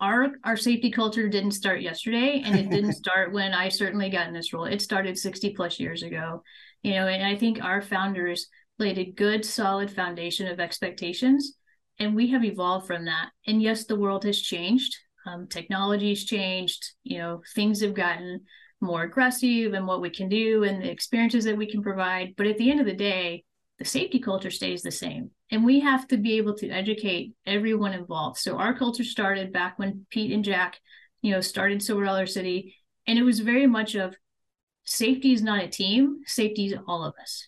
our our safety culture didn't start yesterday and it didn't start when i certainly got in this role. It started 60 plus years ago you know and i think our founders laid a good solid foundation of expectations and we have evolved from that. And yes the world has changed. Um, technology's changed you know things have gotten more aggressive and what we can do and the experiences that we can provide. But at the end of the day the safety culture stays the same. And we have to be able to educate everyone involved. So our culture started back when pete and jack you know started silver dollar city. And it was very much of safety is not a team safety is all of us.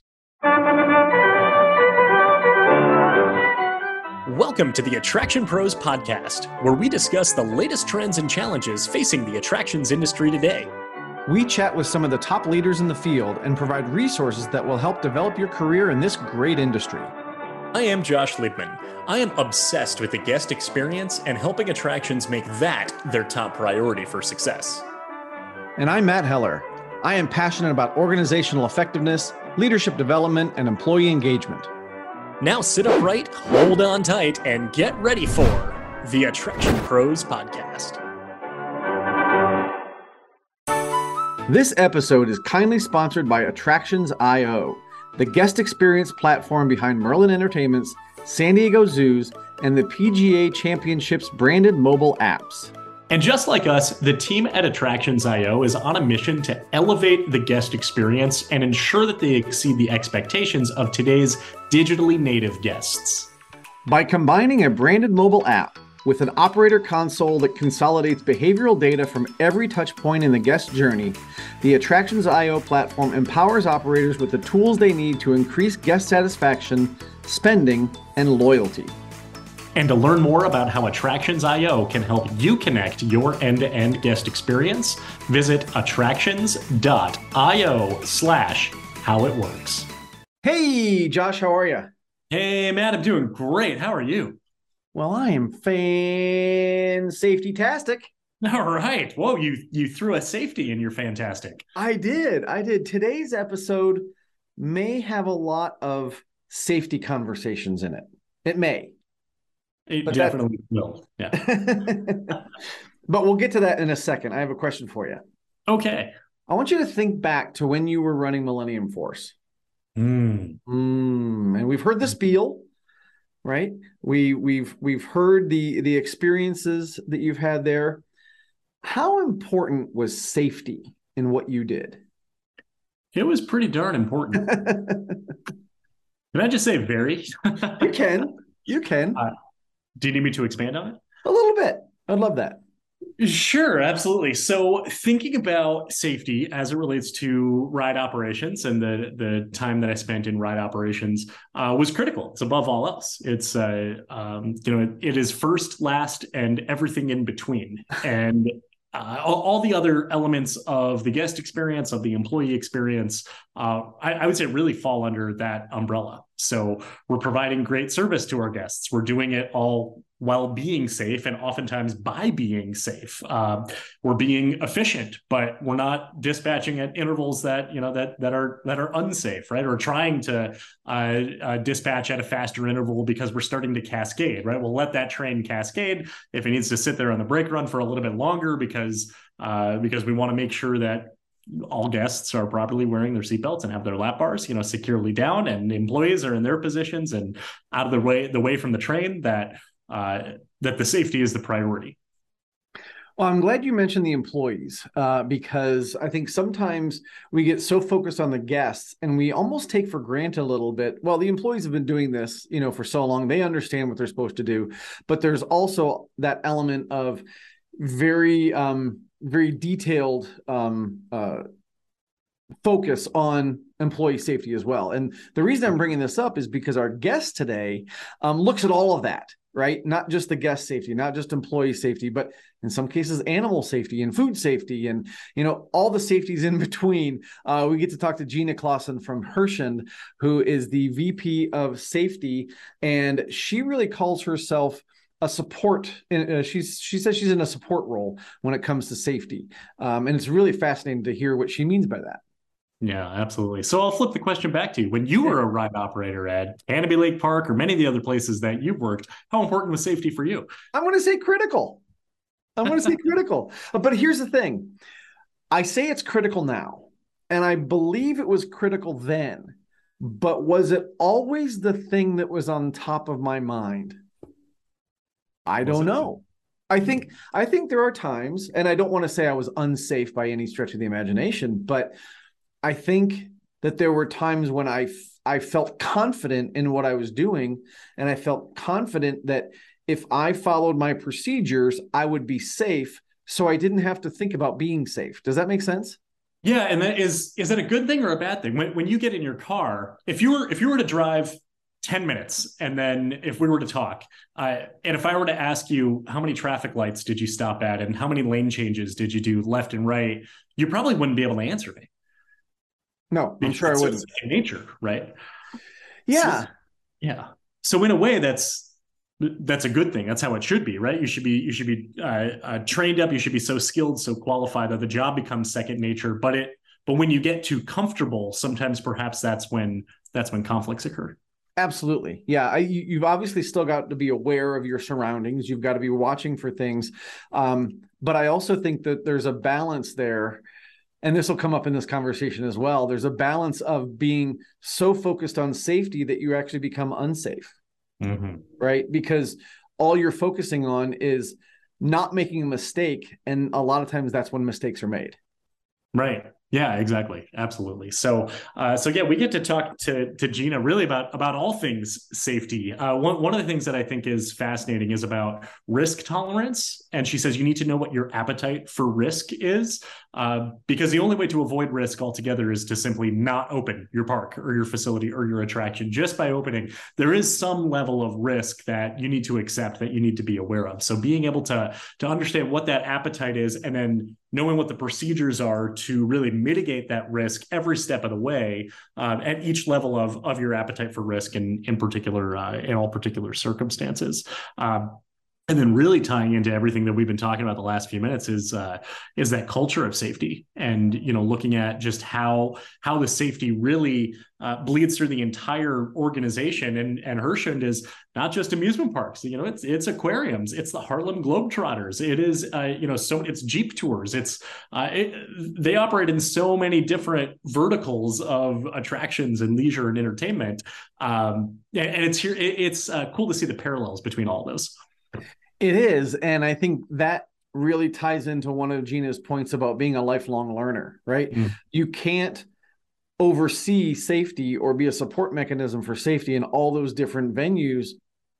Welcome to the Attraction Pros podcast, where we discuss the latest trends and challenges facing the attractions industry today. We chat with some of the top leaders in the field and provide resources that will help develop your career in this great industry. I am Josh Liebman. I am obsessed with the guest experience and helping attractions make that their top priority for success. And I'm Matt Heller. I am passionate about organizational effectiveness, leadership development, and employee engagement. Now sit upright, hold on tight, and get ready for the Attraction Pros podcast. This episode is kindly sponsored by Attractions.io, the guest experience platform behind Merlin Entertainment's San Diego Zoos and the PGA Championships branded mobile apps. And just like us, the team at Attractions.io is on a mission to elevate the guest experience and ensure that they exceed the expectations of today's digitally native guests. By combining a branded mobile app with an operator console that consolidates behavioral data from every touch point in the guest journey, the Attractions IO platform empowers operators with the tools they need to increase guest satisfaction, spending, and loyalty. And to learn more about how Attractions IO can help you connect your end-to-end guest experience, visit attractions.io slash how it works. Hey, Josh, how are you? Hey, Matt, I'm doing great. How are you? Well, I am fan safety tastic. All right. Whoa, you you threw a safety and you're fantastic. I did. I did. Today's episode may have a lot of safety conversations in it. It may. It but definitely that... will. Yeah. but we'll get to that in a second. I have a question for you. Okay. I want you to think back to when you were running Millennium Force. Mm. Mm. And we've heard the spiel, right? We we've we've heard the the experiences that you've had there. How important was safety in what you did? It was pretty darn important. can I just say very? you can. You can. Uh, do you need me to expand on it? A little bit. I'd love that. Sure, absolutely. So, thinking about safety as it relates to ride operations and the the time that I spent in ride operations uh, was critical. It's above all else. It's uh, um, you know it, it is first, last, and everything in between. And uh, all, all, the other elements of the guest experience, of the employee experience, uh, I, I, would say really fall under that umbrella. So we're providing great service to our guests. We're doing it all while being safe and oftentimes by being safe. Uh, we're being efficient, but we're not dispatching at intervals that you know that that are that are unsafe, right? Or trying to uh, uh, dispatch at a faster interval because we're starting to cascade, right? We'll let that train cascade if it needs to sit there on the brake run for a little bit longer because uh, because we want to make sure that all guests are properly wearing their seatbelts and have their lap bars, you know, securely down, and employees are in their positions and out of the way the way from the train that uh, that the safety is the priority. Well, I'm glad you mentioned the employees uh, because I think sometimes we get so focused on the guests and we almost take for granted a little bit. Well, the employees have been doing this, you know, for so long; they understand what they're supposed to do. But there's also that element of very, um, very detailed um, uh, focus on employee safety as well. And the reason I'm bringing this up is because our guest today um, looks at all of that right? Not just the guest safety, not just employee safety, but in some cases, animal safety and food safety, and you know all the safeties in between. Uh, we get to talk to Gina Claassen from Herschend, who is the VP of Safety, and she really calls herself a support uh, she's she says she's in a support role when it comes to safety um, and it's really fascinating to hear what she means by that yeah, absolutely. So I'll flip the question back to you. When you were a ride operator at Canobie Lake Park or many of the other places that you've worked, how important was safety for you? I want to say critical. I want to say critical. But here's the thing I say it's critical now, and I believe it was critical then. But was it always the thing that was on top of my mind? I don't know. I think I think there are times, and I don't want to say I was unsafe by any stretch of the imagination, but I think that there were times when I I felt confident in what I was doing, and I felt confident that if I followed my procedures, I would be safe. So I didn't have to think about being safe. Does that make sense? Yeah, and that is is that a good thing or a bad thing? When when you get in your car, if you were if you were to drive 10 minutes and then if we were to talk uh, and if i were to ask you how many traffic lights did you stop at and how many lane changes did you do left and right you probably wouldn't be able to answer me no i'm sure i wouldn't nature right yeah so, yeah so in a way that's that's a good thing that's how it should be right you should be you should be uh, uh, trained up you should be so skilled so qualified that the job becomes second nature but it but when you get too comfortable sometimes perhaps that's when that's when conflicts occur Absolutely. Yeah. I, you've obviously still got to be aware of your surroundings. You've got to be watching for things. Um, but I also think that there's a balance there. And this will come up in this conversation as well. There's a balance of being so focused on safety that you actually become unsafe. Mm-hmm. Right. Because all you're focusing on is not making a mistake. And a lot of times that's when mistakes are made. Right. Yeah, exactly. Absolutely. So, uh, so yeah, we get to talk to to Gina really about about all things safety. Uh, one one of the things that I think is fascinating is about risk tolerance, and she says you need to know what your appetite for risk is, uh, because the only way to avoid risk altogether is to simply not open your park or your facility or your attraction. Just by opening, there is some level of risk that you need to accept that you need to be aware of. So, being able to to understand what that appetite is, and then knowing what the procedures are to really mitigate that risk every step of the way um, at each level of, of your appetite for risk and in particular uh, in all particular circumstances. Um, and then really tying into everything that we've been talking about the last few minutes is uh, is that culture of safety and you know looking at just how how the safety really uh, bleeds through the entire organization. And and Herschend is not just amusement parks. You know it's it's aquariums it's the Harlem Globetrotters. It is uh, you know so it's Jeep tours. It's uh, it, they operate in so many different verticals of attractions and leisure and entertainment. Um, and, and it's here it, it's uh, cool to see the parallels between all those. It is. And I think that really ties into one of Gina's points about being a lifelong learner, right? Mm. You can't oversee safety or be a support mechanism for safety in all those different venues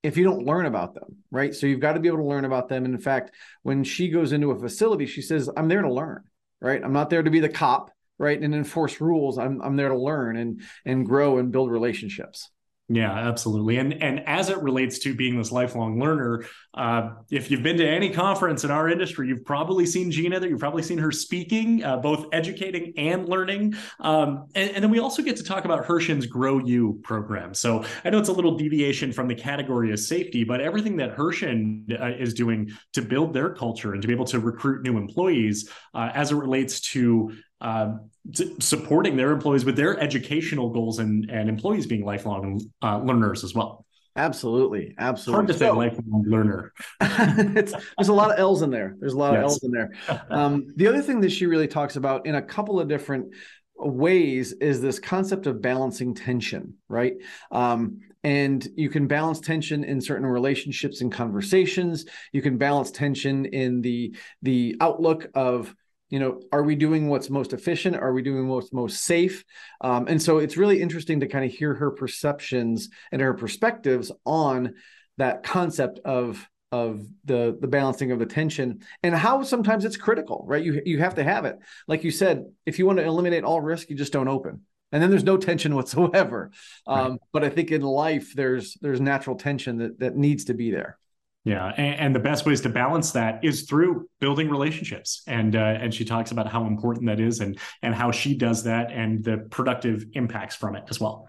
if you don't learn about them, right? So you've got to be able to learn about them. And in fact, when she goes into a facility, she says, I'm there to learn, right? I'm not there to be the cop, right? And enforce rules. I'm, I'm there to learn and and grow and build relationships. Yeah, absolutely. And and as it relates to being this lifelong learner, uh, if you've been to any conference in our industry, you've probably seen Gina there. You've probably seen her speaking, uh, both educating and learning. Um, and, and, then we also get to talk about Herschend's Grow You program. So I know it's a little deviation from the category of safety, but everything that Herschend uh, is doing to build their culture and to be able to recruit new employees uh, as it relates to uh, supporting their employees with their educational goals and, and employees being lifelong uh, learners as well. Absolutely, absolutely. Hard to say lifelong learner. there's a lot of L's in there. There's a lot yes. of L's in there. Um, the other thing that she really talks about in a couple of different ways is this concept of balancing tension, right? Um, and you can balance tension in certain relationships and conversations. You can balance tension in the the outlook of you know are we doing what's most efficient? Are we doing what's most safe? Um, and so it's really interesting to kind of hear her perceptions and her perspectives on that concept of of the the balancing of the tension and how sometimes it's critical right? You you have to have it. Like you said if you want to eliminate all risk you just don't open. And then there's no tension whatsoever. Um, right. but i think in life there's there's natural tension that that needs to be there yeah, and, and, the best ways to balance that is through building relationships, and uh, and she talks about how important that is, and and how she does that, and the productive impacts from it as well.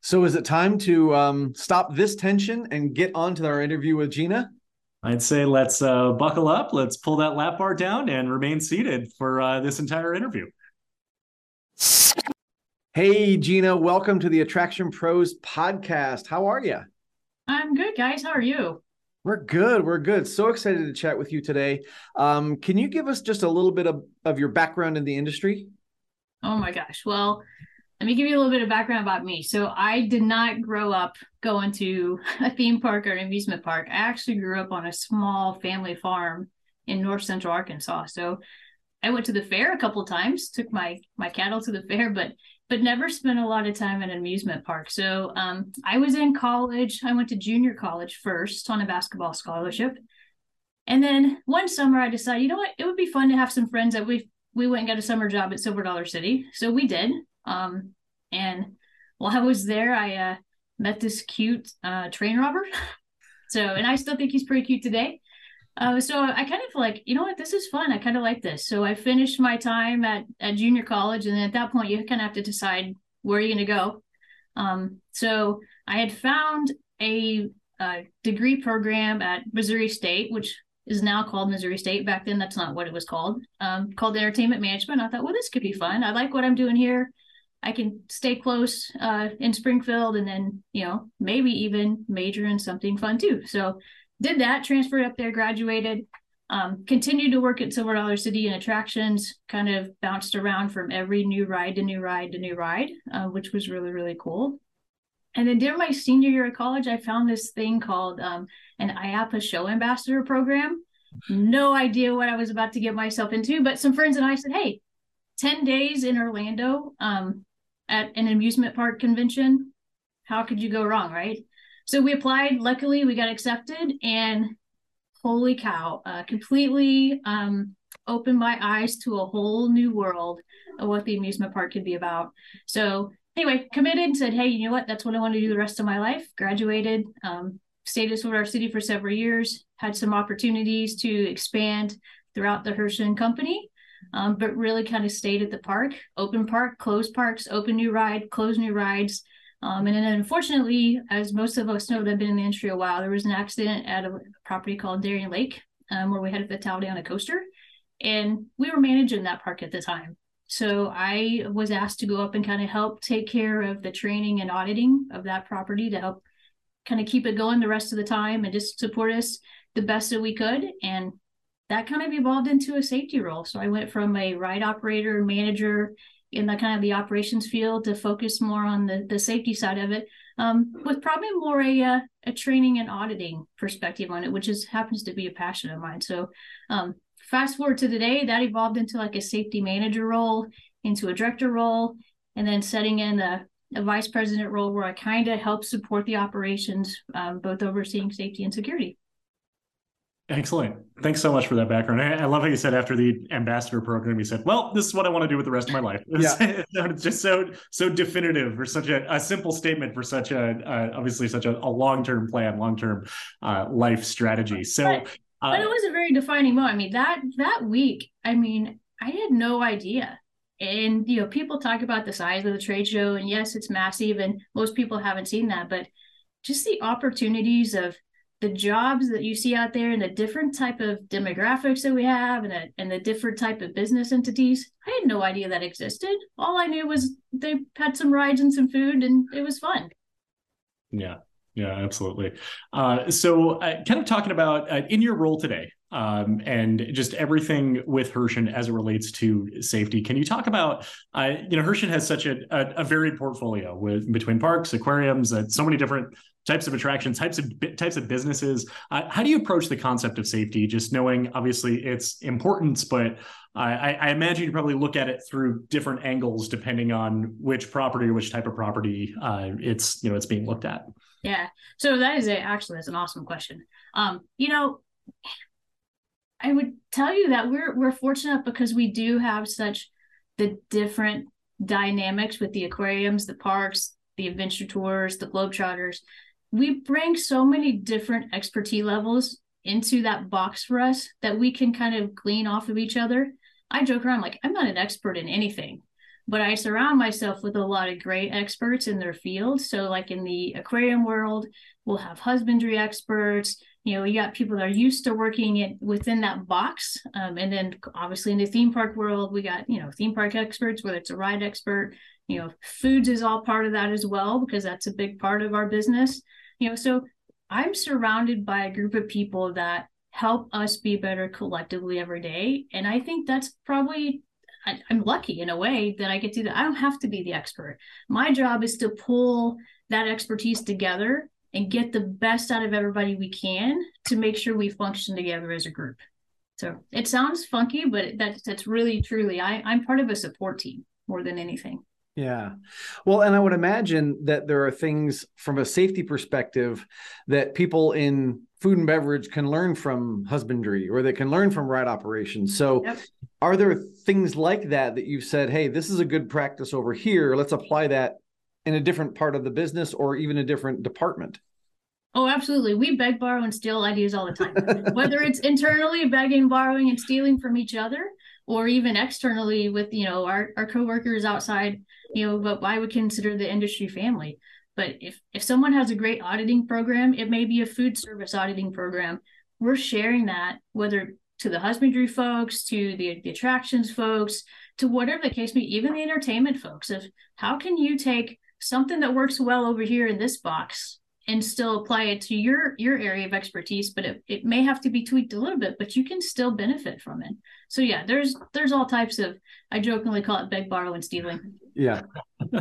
So, is it time to um, stop this tension and get on to our interview with Gina? I'd say let's uh, buckle up, let's pull that lap bar down, and remain seated for uh, this entire interview. Hey, Gina, welcome to the Attraction Pros podcast. How are you? I'm good, guys. How are you? We're good. We're good. So excited to chat with you today. Um, can you give us just a little bit of, of your background in the industry? Oh my gosh. Well, let me give you a little bit of background about me. So I did not grow up going to a theme park or an amusement park. I actually grew up on a small family farm in north central Arkansas. So I went to the fair a couple times, took my my cattle to the fair, but but never spent a lot of time in an amusement park. So um, I was in college. I went to junior college first on a basketball scholarship. And then one summer I decided, you know what, it would be fun to have some friends that we we went and got a summer job at Silver Dollar City. So we did. Um, and while I was there, I uh, met this cute uh, train robber. so, and I still think he's pretty cute today. Uh, so I kind of like, you know what, this is fun. I kind of like this. So I finished my time at, at junior college. And then at that point, you kind of have to decide where you're going to go. Um, so I had found a, a, degree program at Missouri State, which is now called Missouri State. Back then, that's not what it was called, um, called entertainment management. I thought, well, this could be fun. I like what I'm doing here. I can stay close uh, in Springfield and then, you know, maybe even major in something fun too. So did that, transferred up there, graduated, um, continued to work at Silver Dollar City and attractions, kind of bounced around from every new ride to new ride to new ride, uh, which was really, really cool. And then during my senior year of college, I found this thing called um, an IAAPA show ambassador program. No idea what I was about to get myself into, but some friends and I said, hey, 10 days in Orlando um, at an amusement park convention. How could you go wrong, right? So we applied. Luckily, we got accepted, and holy cow, uh, completely um, opened my eyes to a whole new world of what the amusement park could be about. So anyway, committed, said, hey, you know what? That's what I want to do the rest of my life. Graduated, um, stayed at Silver City for several years, had some opportunities to expand throughout the Herschend company. Um, but really kind of stayed at the park, open park, closed parks, open new ride, close new rides, um, and then unfortunately, as most of us know that have been in the industry a while, there was an accident at a property called Darien Lake um, where we had a fatality on a coaster. And we were managing that park at the time. So I was asked to go up and kind of help take care of the training and auditing of that property to help kind of keep it going the rest of the time and just support us the best that we could. And that kind of evolved into a safety role. So I went from a ride operator, manager, in the kind of the operations field to focus more on the, the safety side of it um, with probably more a, uh, a training and auditing perspective on it which is happens to be a passion of mine. So um, fast forward to today that evolved into like a safety manager role into a director role and then setting in a, a vice president role where i kind of help support the operations um, both overseeing safety and security Excellent. Thanks so much for that background. I, I, love how you said after the ambassador program, you said, "Well, this is what I want to do with the rest of my life." It's, yeah. it's just so so definitive for such a, a simple statement for such a uh, obviously such a, a long term plan, long term uh, life strategy. So, but, uh, but it was a very defining moment. I mean that that week. I mean, I had no idea. And you know, people talk about the size of the trade show, and yes, it's massive, and most people haven't seen that, but just the opportunities of the jobs that you see out there and the different type of demographics that we have and the, and the different type of business entities i had no idea that existed. All i knew was they had some rides and some food and it was fun. Yeah. Yeah absolutely. Uh, so uh, kind of talking about uh, in your role today um, and just everything with Herschend as it relates to safety. Can you talk about, uh, you know, Herschend has such a, a, a varied portfolio with between parks, aquariums, uh, so many different types of attractions, types of types of businesses. Uh, how do you approach the concept of safety? Just knowing, obviously, its importance, but I, I, imagine you probably look at it through different angles depending on which property or which type of property uh, it's you know it's being looked at. Yeah, so that is a, actually that's an awesome question. Um, you know, I would tell you that we're we're fortunate because we do have such the different dynamics with the aquariums, the parks, the adventure tours, the globetrotters we bring so many different expertise levels into that box for us that we can kind of glean off of each other. I joke around like I'm not an expert in anything, but I surround myself with a lot of great experts in their field. So, like in the aquarium world, we'll have husbandry experts. You know, you got people that are used to working it within that box. Um, and then obviously in the theme park world, we got, you know, theme park experts, whether it's a ride expert, you know, foods is all part of that as well, because that's a big part of our business you know so I'm surrounded by a group of people that help us be better collectively every day. And I think that's probably I, am lucky in a way that I get to do that. I don't have to be the expert. My job is to pull that expertise together and get the best out of everybody we can to make sure we function together as a group. So it sounds funky, but that's that's really truly I, I'm part of a support team more than anything. Yeah. Well, and I would imagine that there are things from a safety perspective that people in food and beverage can learn from husbandry or they can learn from ride operations. So, yep. are there things like that that you've said, hey, this is a good practice over here? Let's apply that in a different part of the business or even a different department? Oh, absolutely. We beg, borrow, and steal ideas all the time, whether it's internally begging, borrowing, and stealing from each other, or even externally with you know our, our coworkers outside you know what I would consider the industry family. But if if someone has a great auditing program, it may be a food service auditing program. We're sharing that whether to the husbandry folks, to the, the attractions folks, to whatever the case may be, even the entertainment folks. Of how can you take something that works well over here in this box and still apply it to your your area of expertise but it, it may have to be tweaked a little bit but you can still benefit from it. So yeah there's there's all types of i jokingly call it beg borrow and stealing yeah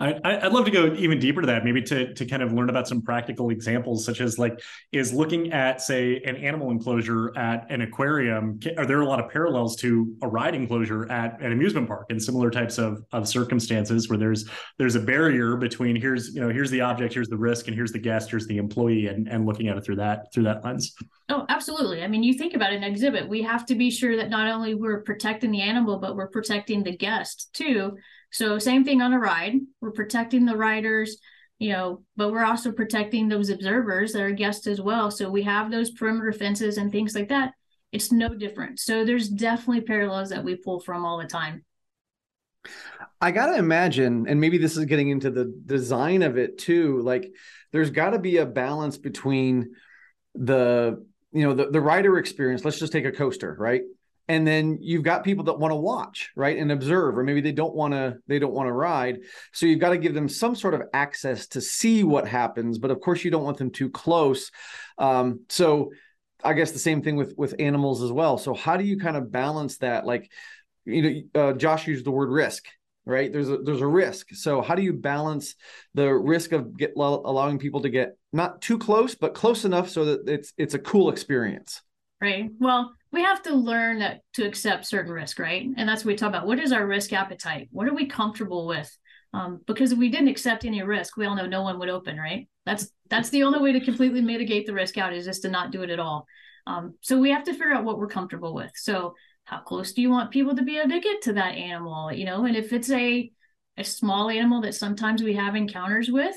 I, would love to go even deeper to that, maybe to to kind of learn about some practical examples, such as like is looking at say an animal enclosure at an aquarium. Are there a lot of parallels to a ride enclosure at an amusement park and similar types of of circumstances where there's there's a barrier between here's you know here's the object, here's the risk, and here's the guest, here's the employee, and and looking at it through that through that lens. Oh, absolutely. I mean, you think about an exhibit, we have to be sure that not only we're protecting the animal, but we're protecting the guest too so same thing on a ride. We're protecting the riders, you know, but we're also protecting those observers that are guests as well. So we have those perimeter fences and things like that. It's no different. So there's definitely parallels that we pull from all the time. I got to imagine, and maybe this is getting into the design of it too. Like, there's got to be a balance between the, you know, the, the rider experience. Let's just take a coaster, right? And then you've got people that want to watch right and observe or maybe they don't want to they don't want to ride. So you've got to give them some sort of access to see what happens but of course you don't want them too close. Um, so i guess the same thing with with animals as well. So how do you kind of balance that? Like you know uh, josh used the word risk right? There's a there's a risk. So how do you balance the risk of get allowing people to get not too close but close enough so that it's it's a cool experience? Right. Well we have to learn that to accept certain risk, right? And that's what we talk about. What is our risk appetite? What are we comfortable with? Um, because if we didn't accept any risk, we all know no one would open, right? That's that's the only way to completely mitigate the risk out is just to not do it at all. Um, so we have to figure out what we're comfortable with. So how close do you want people to be able to get to that animal? You know, and if it's a a small animal that sometimes we have encounters with,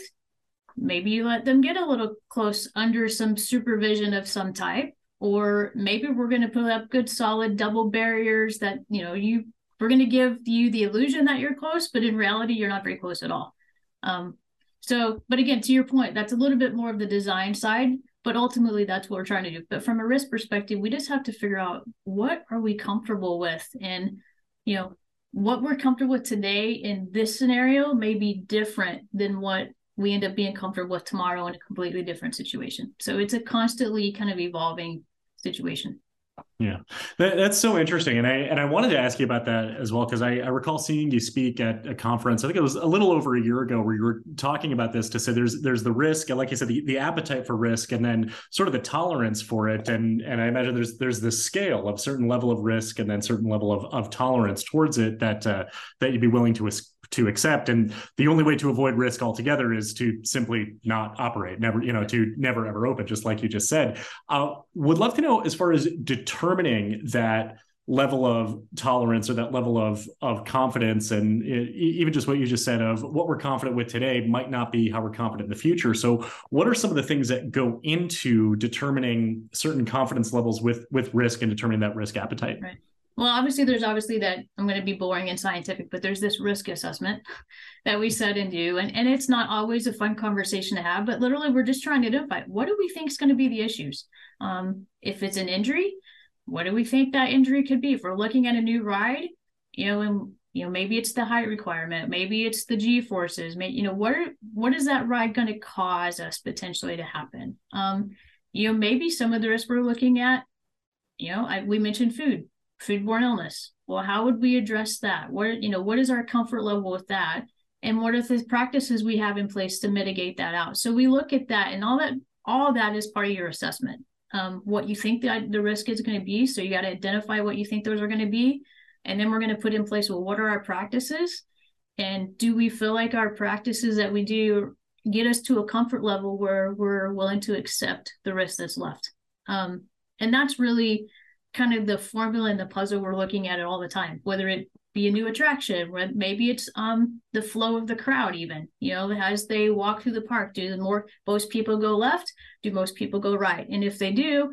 maybe you let them get a little close under some supervision of some type or maybe we're going to put up good solid double barriers that you know you we're going to give you the illusion that you're close but in reality you're not very close at all. Um, so but again to your point that's a little bit more of the design side but ultimately that's what we're trying to do. But from a risk perspective we just have to figure out what are we comfortable with and you know what we're comfortable with today in this scenario may be different than what we end up being comfortable with tomorrow in a completely different situation. So it's a constantly kind of evolving situation. Yeah, that, that's so interesting, and I and I wanted to ask you about that as well because I, I recall seeing you speak at a conference. I think it was a little over a year ago where you were talking about this to say there's there's the risk, like you said, the, the appetite for risk, and then sort of the tolerance for it, and and I imagine there's there's this scale of certain level of risk and then certain level of, of tolerance towards it that uh, that you'd be willing to to accept. And the only way to avoid risk altogether is to simply not operate never you know to never ever open just like you just said. Uh, would love to know as far as determining that level of tolerance or that level of of confidence and it, even just what you just said of what we're confident with today might not be how we're confident in the future. So what are some of the things that go into determining certain confidence levels with with risk and determining that risk appetite? Right well, obviously, there's obviously that I'm going to be boring and scientific, but there's this risk assessment that we set and do. And, and it's not always a fun conversation to have, but literally, we're just trying to identify what do we think is going to be the issues? Um, if it's an injury, what do we think that injury could be? If we're looking at a new ride, you know, and you know maybe it's the height requirement maybe it's the g forces maybe, you know what are, what is that ride going to cause us potentially to happen um you know maybe some of the risks we're looking at you know I, we mentioned food foodborne illness. Well how would we address that? What you know what is our comfort level with that? And what are the practices we have in place to mitigate that out? So we look at that and all that all that is part of your assessment. Um, what you think that the risk is going to be so you got to identify what you think those are going to be and then we're going to put in place well what are our practices? And do we feel like our practices that we do get us to a comfort level where we're willing to accept the risk that's left? Um, and that's really kind of the formula and the puzzle we're looking at it all the time whether it be a new attraction maybe it's um the flow of the crowd even you know as they walk through the park do the more most people go left do most people go right? And if they do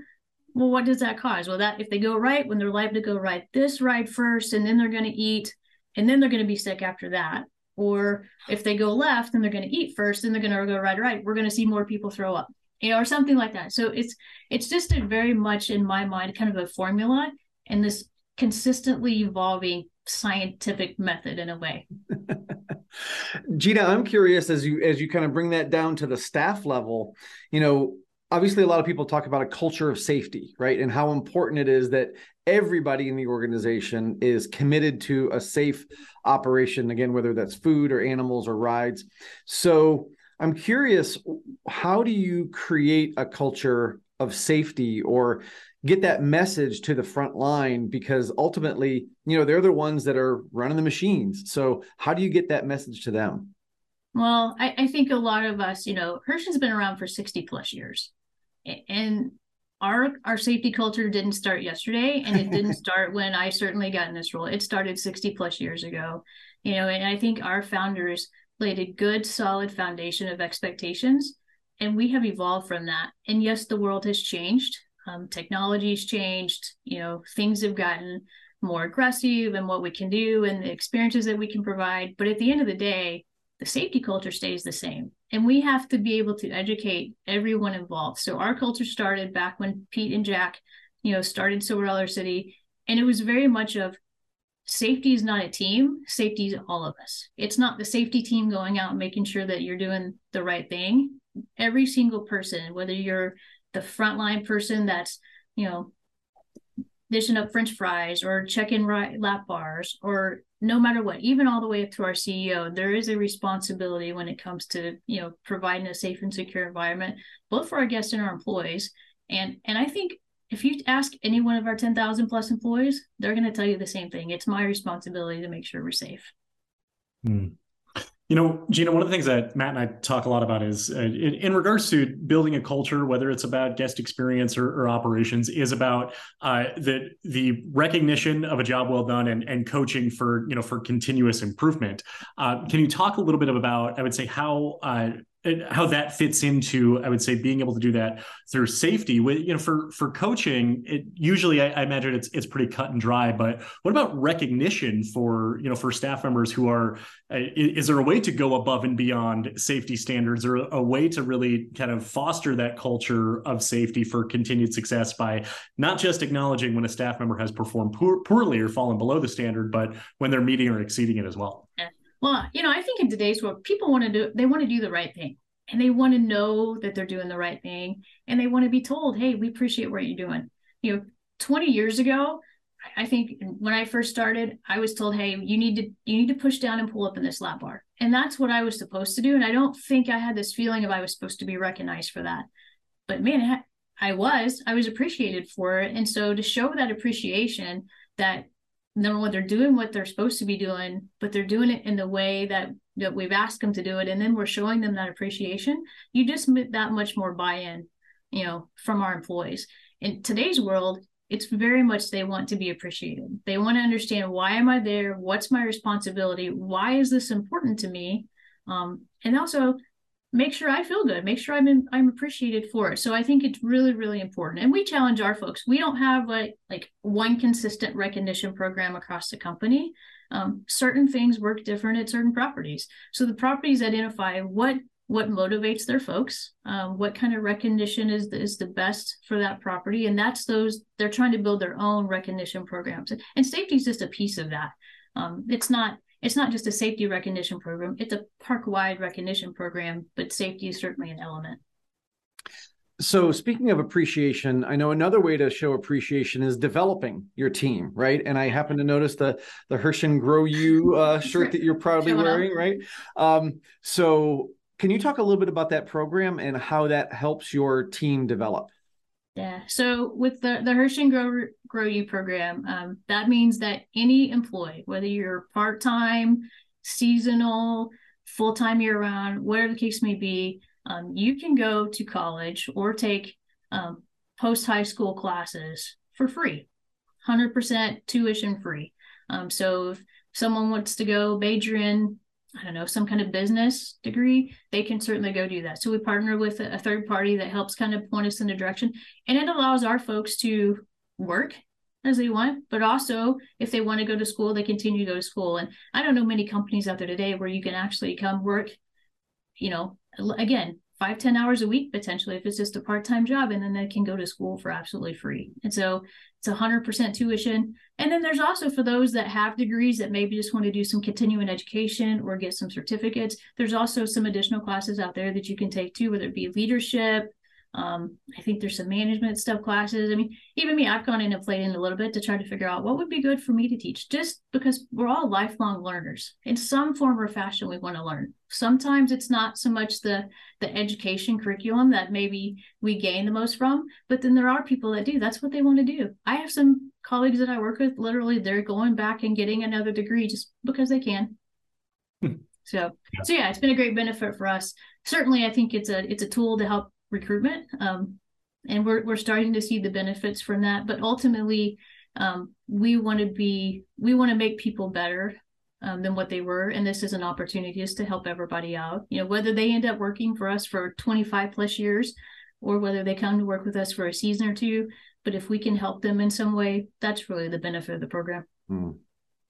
well what does that cause? Well that if they go right when they're liable to go right this ride first and then they're going to eat and then they're going to be sick after that. Or if they go left and they're going to eat first then they're going to go right right. We're going to see more people throw up or something like that. So it's it's just a very much in my mind kind of a formula and this consistently evolving scientific method in a way. Gina i'm curious as you as you kind of bring that down to the staff level you know obviously a lot of people talk about a culture of safety right? And how important it is that everybody in the organization is committed to a safe operation again whether that's food or animals or rides. So i'm curious how do you create a culture of safety or get that message to the front line? Because ultimately you know they're the ones that are running the machines. So how do you get that message to them? Well I, I think a lot of us you know Herschend's been around for 60 plus years. And our our safety culture didn't start yesterday and it didn't start when i certainly got in this role. It started 60 plus years ago. You know and i think our founders laid a good solid foundation of expectations and we have evolved from that and yes the world has changed um, technology's changed you know things have gotten more aggressive and what we can do and the experiences that we can provide but at the end of the day the safety culture stays the same. And we have to be able to educate everyone involved. So our culture started back when Pete and Jack, you know, started Silver Dollar City. And it was very much of safety is not a team, safety is all of us. It's not the safety team going out and making sure that you're doing the right thing. Every single person, whether you're the frontline person that's, you know, dishing up french fries or checking lap bars or no matter what even all the way up to our ceo there is a responsibility when it comes to you know providing a safe and secure environment both for our guests and our employees and and i think if you ask any one of our 10,000 plus employees they're going to tell you the same thing it's my responsibility to make sure we're safe hmm. You know, Gina, one of the things that Matt and I talk a lot about is uh, in, in, regards to building a culture, whether it's about guest experience or, or operations, is about uh, the the recognition of a job well done and, and coaching for you know for continuous improvement. Uh, can you talk a little bit about, I would say, how uh, how that fits into i would say being able to do that through safety. With you know for for coaching it usually I, I, imagine it's it's pretty cut and dry but what about recognition for you know for staff members who are uh, is there a way to go above and beyond safety standards or a way to really kind of foster that culture of safety for continued success by not just acknowledging when a staff member has performed poor, poorly or fallen below the standard but when they're meeting or exceeding it as well? Yeah well, you know, I think in today's world, people want to do they want to do the right thing and they want to know that they're doing the right thing and they want to be told, hey, we appreciate what you're doing. You know, 20 years ago, I think when I first started, I was told, "Hey, you need to you need to push down and pull up in this lap bar," and that's what I was supposed to do. And I don't think I had this feeling of I was supposed to be recognized for that. But man, I was I was appreciated for it, and so to show that appreciation, that number one, they're doing what they're supposed to be doing, but they're doing it in the way that that we've asked them to do it, and then we're showing them that appreciation. You just that much more buy-in, you know, from our employees. In today's world, it's very much they want to be appreciated. They want to understand why am I there? What's my responsibility? Why is this important to me? Um, and also make sure I feel good, make sure I'm in, I'm appreciated for it. So I think it's really really important. And we challenge our folks. We don't have like like one consistent recognition program across the company. Um, certain things work different at certain properties. So the properties identify what what motivates their folks, um, what kind of recognition is is the best for that property, and that's those they're trying to build their own recognition programs. And safety is just a piece of that. Um, it's not it's not just a safety recognition program; it's a park wide recognition program. But safety is certainly an element. So, speaking of appreciation, I know another way to show appreciation is developing your team, right? And I happen to notice the the Herschend Grow You uh, shirt that you're proudly wearing, right? Um, so, can you talk a little bit about that program and how that helps your team develop? Yeah. So with the the Herschend Grow Grow You program, um, that means that any employee, whether you're part time, seasonal, full time year round, whatever the case may be, um, you can go to college or take um, post high school classes for free, hundred percent tuition free. Um, so if someone wants to go major in I don't know, some kind of business degree, they can certainly go do that. So we partner with a third party that helps kind of point us in a direction. And it allows our folks to work as they want, but also if they want to go to school, they continue to go to school. And I don't know many companies out there today where you can actually come work, you know, again, five ten hours a week potentially if it's just a part-time job and then they can go to school for absolutely free and so it's 100% tuition and then there's also for those that have degrees that maybe just want to do some continuing education or get some certificates there's also some additional classes out there that you can take too whether it be leadership um, I think there's some management stuff classes. I mean, even me, I've gone in and played in a little bit to try to figure out what would be good for me to teach, just because we're all lifelong learners. In some form or fashion, we want to learn. Sometimes it's not so much the the education curriculum that maybe we gain the most from, but then there are people that do. That's what they want to do. I have some colleagues that I work with. Literally, they're going back and getting another degree just because they can. Hmm. So, so yeah, it's been a great benefit for us. Certainly, I think it's a it's a tool to help recruitment. Um, and we're, we're starting to see the benefits from that. But ultimately, um, we want to be, we want to make people better um, than what they were. And this is an opportunity just to help everybody out. You know, whether they end up working for us for 25 plus years or whether they come to work with us for a season or two. But if we can help them in some way, that's really the benefit of the program. Mm.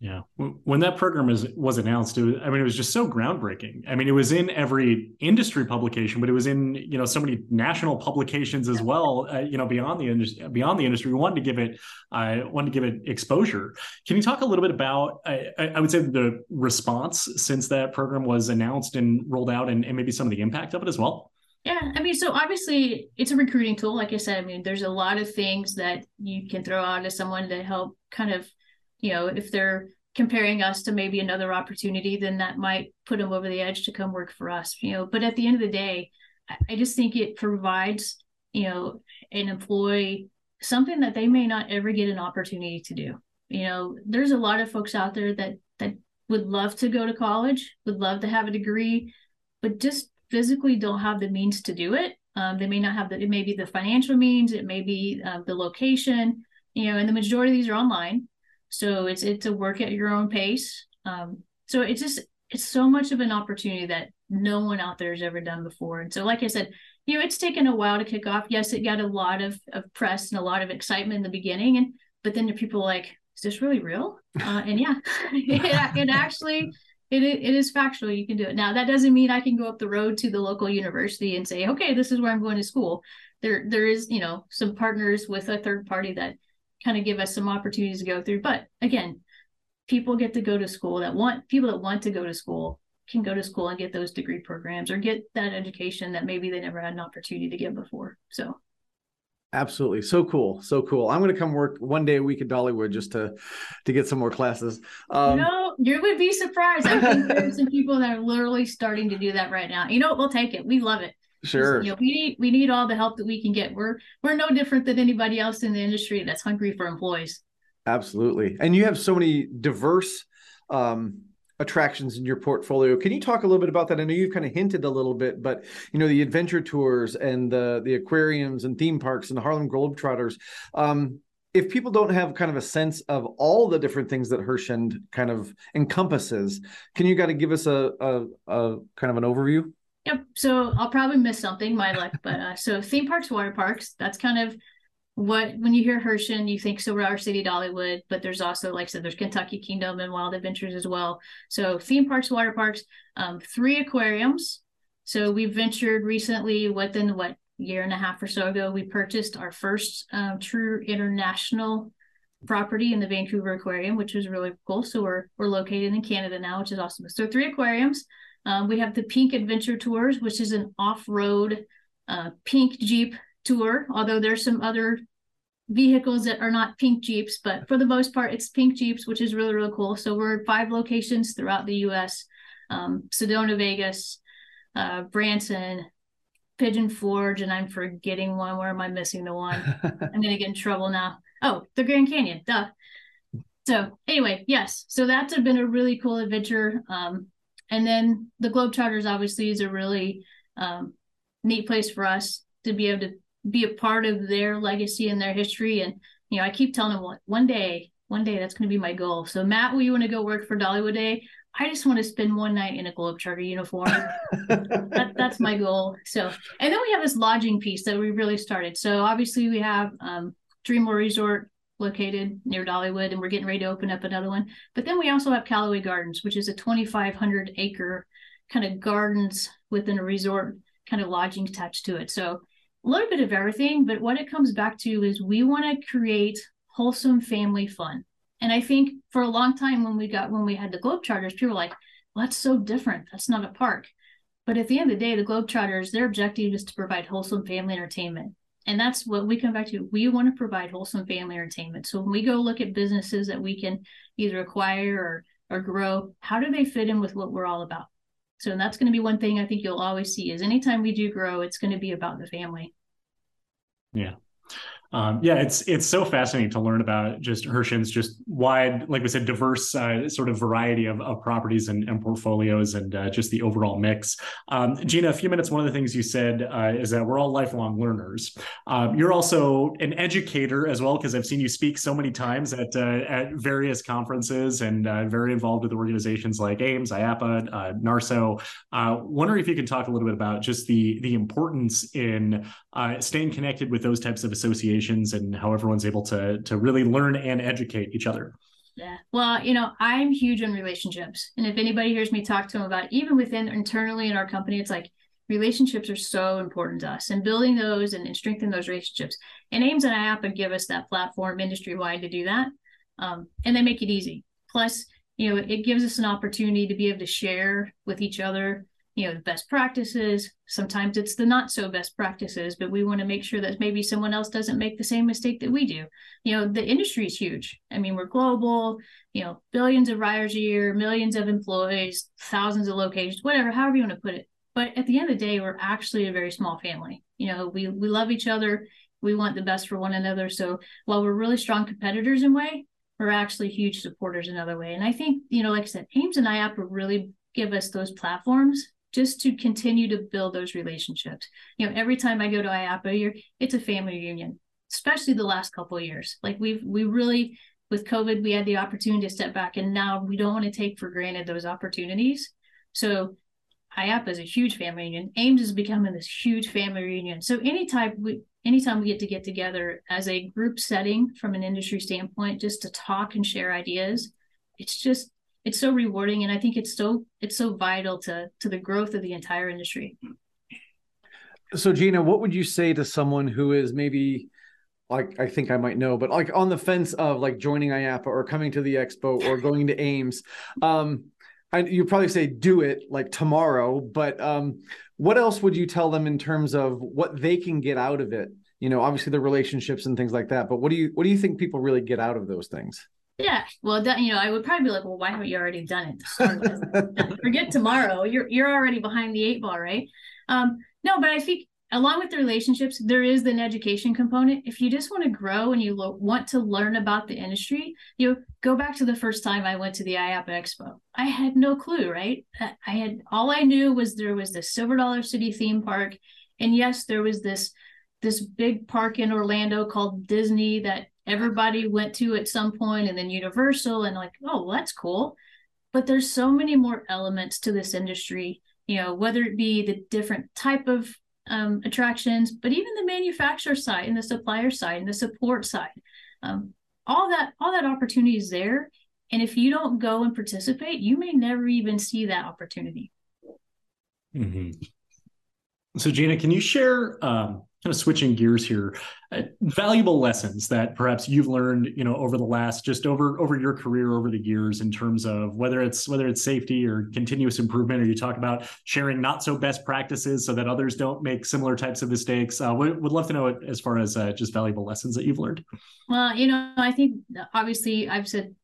Yeah, when that program was was announced, it was, I mean, it was just so groundbreaking. I mean, it was in every industry publication, but it was in you know so many national publications as well. Uh, you know, beyond the industry, beyond the industry, we wanted to give it, I uh, wanted to give it exposure. Can you talk a little bit about, I, I would say, the response since that program was announced and rolled out, and, and maybe some of the impact of it as well? Yeah, I mean, so obviously it's a recruiting tool. Like I said, I mean, there's a lot of things that you can throw out to someone to help kind of you know, if they're comparing us to maybe another opportunity, then that might put them over the edge to come work for us, you know. But at the end of the day, I just think it provides, you know, an employee something that they may not ever get an opportunity to do. You know, there's a lot of folks out there that that would love to go to college, would love to have a degree, but just physically don't have the means to do it. Um, they may not have the, it may be the financial means, it may be uh, the location, you know, and the majority of these are online. So it's it's a work at your own pace. Um, so it's just it's so much of an opportunity that no one out there has ever done before. And so, like I said, you know, it's taken a while to kick off. Yes, it got a lot of, of press and a lot of excitement in the beginning, and but then the people like, is this really real? Uh, and yeah, it, it actually it, it is factual. You can do it. Now that doesn't mean I can go up the road to the local university and say, okay, this is where I'm going to school. There there is you know some partners with a third party that kind of give us some opportunities to go through. But again, people get to go to school that want people that want to go to school can go to school and get those degree programs or get that education that maybe they never had an opportunity to get before. So Absolutely. So cool. So cool. I'm going to come work one day a week at Dollywood just to to get some more classes. Um, no, you would be surprised. I think there's some people that are literally starting to do that right now. You know, what we'll take it. We love it. Sure. You know, we need we need all the help that we can get. We're we're no different than anybody else in the industry that's hungry for employees. Absolutely. And you have so many diverse um, attractions in your portfolio. Can you talk a little bit about that? I know you've kind of hinted a little bit, but you know the adventure tours and the the aquariums and theme parks and the Harlem Globetrotters. Um, if people don't have kind of a sense of all the different things that Herschend kind of encompasses, can you kind of give us a, a, a kind of an overview? Yep. So I'll probably miss something, my luck. But uh, so theme parks, water parks, that's kind of what when you hear Herschend, you think Silver City, Dollywood, but there's also, like I said, there's Kentucky Kingdom and Wild Adventures as well. So theme parks, water parks, um, three aquariums. So we ventured recently within what year and a half or so ago, we purchased our first um, true international property in the Vancouver Aquarium, which was really cool. So we're we're located in Canada now, which is awesome. So three aquariums. Um, we have the Pink Adventure Tours, which is an off-road uh, pink Jeep tour. Although there's some other vehicles that are not pink Jeeps, but for the most part, it's pink Jeeps, which is really really cool. So we're at five locations throughout the U.S. Um, Sedona, Vegas, uh, Branson, Pigeon Forge, and I'm forgetting one. Where am I missing the one? I'm gonna get in trouble now. Oh, the Grand Canyon. Duh. So anyway, yes. So that's been a really cool adventure. Um, and then the Globetrotters obviously is a really um, neat place for us to be able to be a part of their legacy and their history. And you know, I keep telling them one day, one day that's going to be my goal. So Matt, will you want to go work for Dollywood Day? I just want to spend one night in a Globetrotter uniform. that, that's my goal. So, and then we have this lodging piece that we really started. So obviously we have um, DreamMore Resort located near Dollywood, and we're getting ready to open up another one. But then we also have Callaway Gardens, which is a 2,500 acre kind of gardens within a resort, kind of lodging attached to it. So a little bit of everything, but what it comes back to is we want to create wholesome family fun. And I think for a long time when we got when we had the Globetrotters, people were like, well, that's so different. That's not a park. But at the end of the day, the Globetrotters, their objective is to provide wholesome family entertainment. And that's what we come back to. We want to provide wholesome family entertainment. So when we go look at businesses that we can either acquire or or grow, how do they fit in with what we're all about? So that's going to be one thing I think you'll always see is anytime we do grow, it's going to be about the family. Yeah. Um, yeah, it's it's so fascinating to learn about just Herschend's just wide, like we said, diverse uh, sort of variety of, of properties and, and portfolios and uh, just the overall mix. Um, Gina, a few minutes. One of the things you said uh, is that we're all lifelong learners. Um, you're also an educator as well, because I've seen you speak so many times at uh, at various conferences and uh, very involved with organizations like AIMS, IAAPA, uh, NAARSO. wondering if you can talk a little bit about just the the importance in staying connected with those types of associations and how everyone's able to to really learn and educate each other. Yeah. Well, you know, I'm huge on relationships. And if anybody hears me talk to them about even within internally in our company, it's like relationships are so important to us and building those and, and strengthening those relationships. And AIMS and IAAPA give us that platform industry wide to do that. Um, and they make it easy. Plus, you know, it gives us an opportunity to be able to share with each other you know the best practices. Sometimes it's the not so best practices but we want to make sure that maybe someone else doesn't make the same mistake that we do. You know the industry is huge. I mean we're global you know billions of riders a year millions of employees thousands of locations whatever however you want to put it. But at the end of the day we're actually a very small family. You know we we love each other. We want the best for one another. So while we're really strong competitors in way we're actually huge supporters in another way. And i think you know like i said AIMS and IAAPA really give us those platforms just to continue to build those relationships. You know, every time I go to IAAPA, it's a family reunion, especially the last couple of years. Like we've we really with COVID, we had the opportunity to step back, and now we don't want to take for granted those opportunities. So IAAPA is a huge family reunion. AIMS is becoming this huge family reunion. So any anytime we anytime we get to get together as a group setting from an industry standpoint, just to talk and share ideas, it's just it's so rewarding and i think it's so it's so vital to to the growth of the entire industry. So gina what would you say to someone who is maybe like i think i might know but like on the fence of like joining IAAPA or coming to the expo or going to AIMS um and you probably say do it like tomorrow but um what else would you tell them in terms of what they can get out of it? You know obviously the relationships and things like that but what do you what do you think people really get out of those things yeah, well, you know, I would probably be like, well, why haven't you already done it? Forget tomorrow. You're you're already behind the eight ball, right? Um, no, but I think along with the relationships, there is an education component. If you just want to grow and you lo- want to learn about the industry, you know, go back to the first time I went to the IAAPA Expo. I had no clue, right? I had all I knew was there was the Silver Dollar City theme park, and yes, there was this this big park in Orlando called Disney that everybody went to at some point and then universal and like oh well, that's cool. But there's so many more elements to this industry you know whether it be the different type of um, attractions but even the manufacturer side and the supplier side and the support side. Um, all that all that opportunity is there. And if you don't go and participate you may never even see that opportunity. Mm-hmm. so gina can you share um, kind of switching gears here uh, valuable lessons that perhaps you've learned you know over the last just over over your career over the years in terms of whether it's whether it's safety or continuous improvement or you talk about sharing not so best practices so that others don't make similar types of mistakes. Uh, would, would love to know it as far as uh, just valuable lessons that you've learned. Well you know i think obviously i've said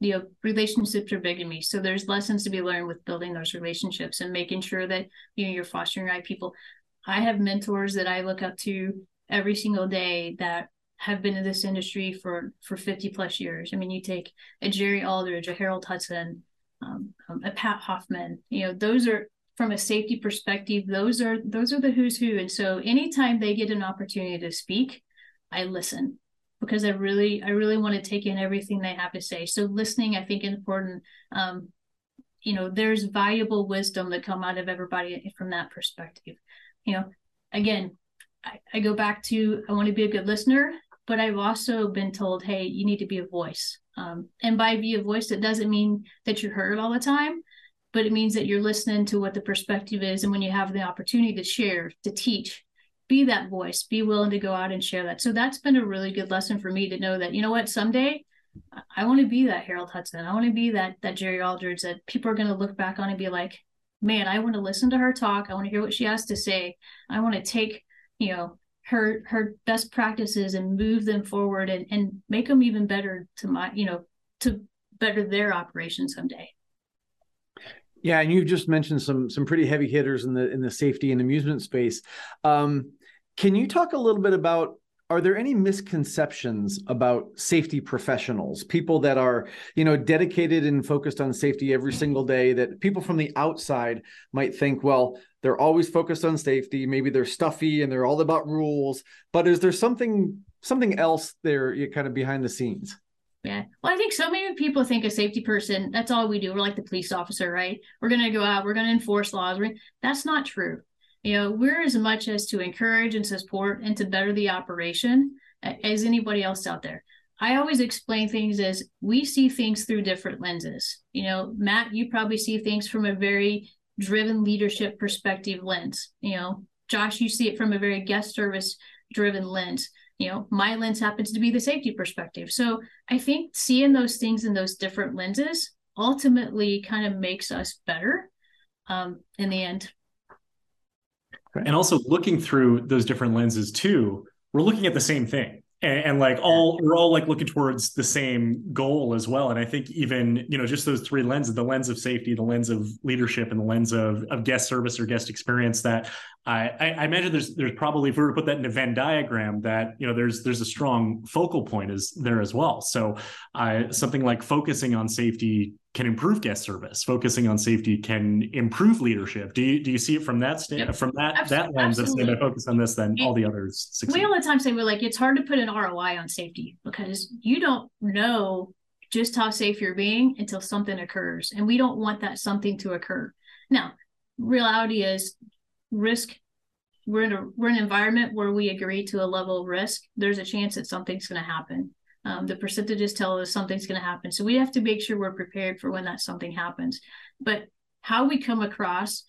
you know relationships are big in me so there's lessons to be learned with building those relationships and making sure that you know you're fostering right people I have mentors that I look up to every single day that have been in this industry for for 50 plus years. I mean, you take a Jerry Aldridge, a Harold Hudson, um, um, a Pat Hoffman. You know, those are from a safety perspective. Those are those are the who's who. And so, anytime they get an opportunity to speak, I listen because I really I really want to take in everything they have to say. So listening, I think, is important. Um, you know, there's valuable wisdom that come out of everybody from that perspective you know, again, I, I go back to I want to be a good listener, but I've also been told, hey, you need to be a voice. Um, and by be a voice, it doesn't mean that you're heard all the time, but it means that you're listening to what the perspective is. And when you have the opportunity to share, to teach, be that voice, be willing to go out and share that. So that's been a really good lesson for me to know that, you know what, someday I want to be that Harold Hudson. I want to be that that Jerry Aldridge that people are going to look back on and be like, man, I want to listen to her talk. I want to hear what she has to say. I want to take, you know, her her best practices and move them forward and, and make them even better to my, you know, to better their operation someday. Yeah, and you've just mentioned some some pretty heavy hitters in the in the safety and amusement space. Um, can you talk a little bit about are there any misconceptions about safety professionals people that are you know dedicated and focused on safety every single day that people from the outside might think well they're always focused on safety maybe they're stuffy and they're all about rules but is there something something else there kind of behind the scenes yeah. Well, I think so many people think a safety person, that's all we do. We're like the police officer, right? We're going to go out, we're going to enforce laws. That's not true you know we're as much as to encourage and support and to better the operation as anybody else out there. I always explain things as we see things through different lenses. You know matt you probably see things from a very driven leadership perspective lens. You know josh you see it from a very guest service driven lens. You know my lens happens to be the safety perspective. So i think seeing those things in those different lenses ultimately kind of makes us better um, in the end and also looking through those different lenses too we're looking at the same thing. And, and, like all we're all like looking towards the same goal as well. And i think even you know just those three lenses the lens of safety the lens of leadership and the lens of, of guest service or guest experience that I, I imagine there's there's probably if we were to put that in a Venn diagram that you know there's there's a strong focal point is there as well. So uh, something like focusing on safety can improve guest service. Focusing on safety can improve leadership. Do you do you see it from that stand yep. from that Absolutely. that lens? Absolutely. If I focus on this, then it, all the others. Succeed. We all the time say we're like it's hard to put an ROI on safety because you don't know just how safe you're being until something occurs, and we don't want that something to occur. Now, reality is risk we're in a we're in an environment where we agree to a level of risk there's a chance that something's going to happen um, the percentages tell us something's going to happen. So we have to make sure we're prepared for when that something happens. But how we come across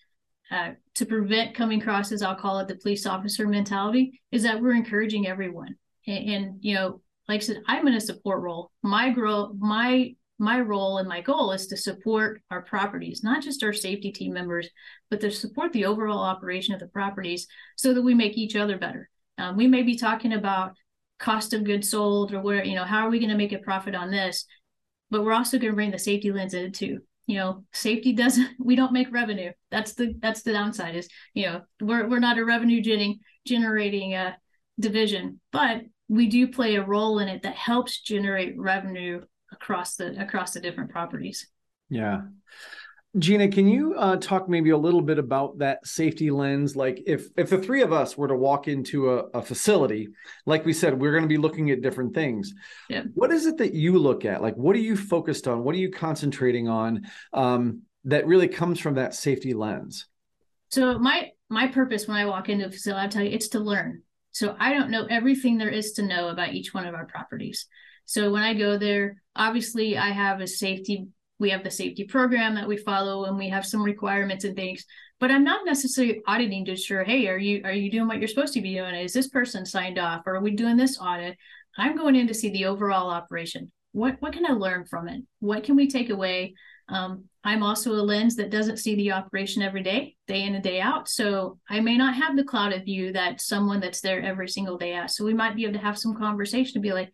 uh, to prevent coming across as i'll call it the police officer mentality is that we're encouraging everyone. And, and you know like i said i'm in a support role. My grow my my role and my goal is to support our properties, not just our safety team members, but to support the overall operation of the properties so that we make each other better. Um, we may be talking about cost of goods sold or where, you know, how are we going to make a profit on this? But we're also going to bring the safety lens in too. You know, safety doesn't, we don't make revenue. That's the, that's the downside is, you know, we're, we're not a revenue generating, generating uh, division, but we do play a role in it that helps generate revenue across the across the different properties. Yeah. Gina, can you uh, talk maybe a little bit about that safety lens? Like, if if the three of us were to walk into a, a facility, like we said, we're going to be looking at different things. Yeah. What is it that you look at? Like, what are you focused on? What are you concentrating on um, that really comes from that safety lens? So my my purpose when I walk into a facility, I tell you, it's to learn. So I don't know everything there is to know about each one of our properties. So when I go there, obviously I have a safety we have the safety program that we follow and we have some requirements and things but i'm not necessarily auditing to ensure hey are you are you doing what you're supposed to be doing? Is this person signed off? Or are we doing this audit? I'm going in to see the overall operation. What what can i learn from it? What can we take away? Um, i'm also a lens that doesn't see the operation every day day in and day out. So i may not have the clouded view that someone that's there every single day has. So we might be able to have some conversation to be like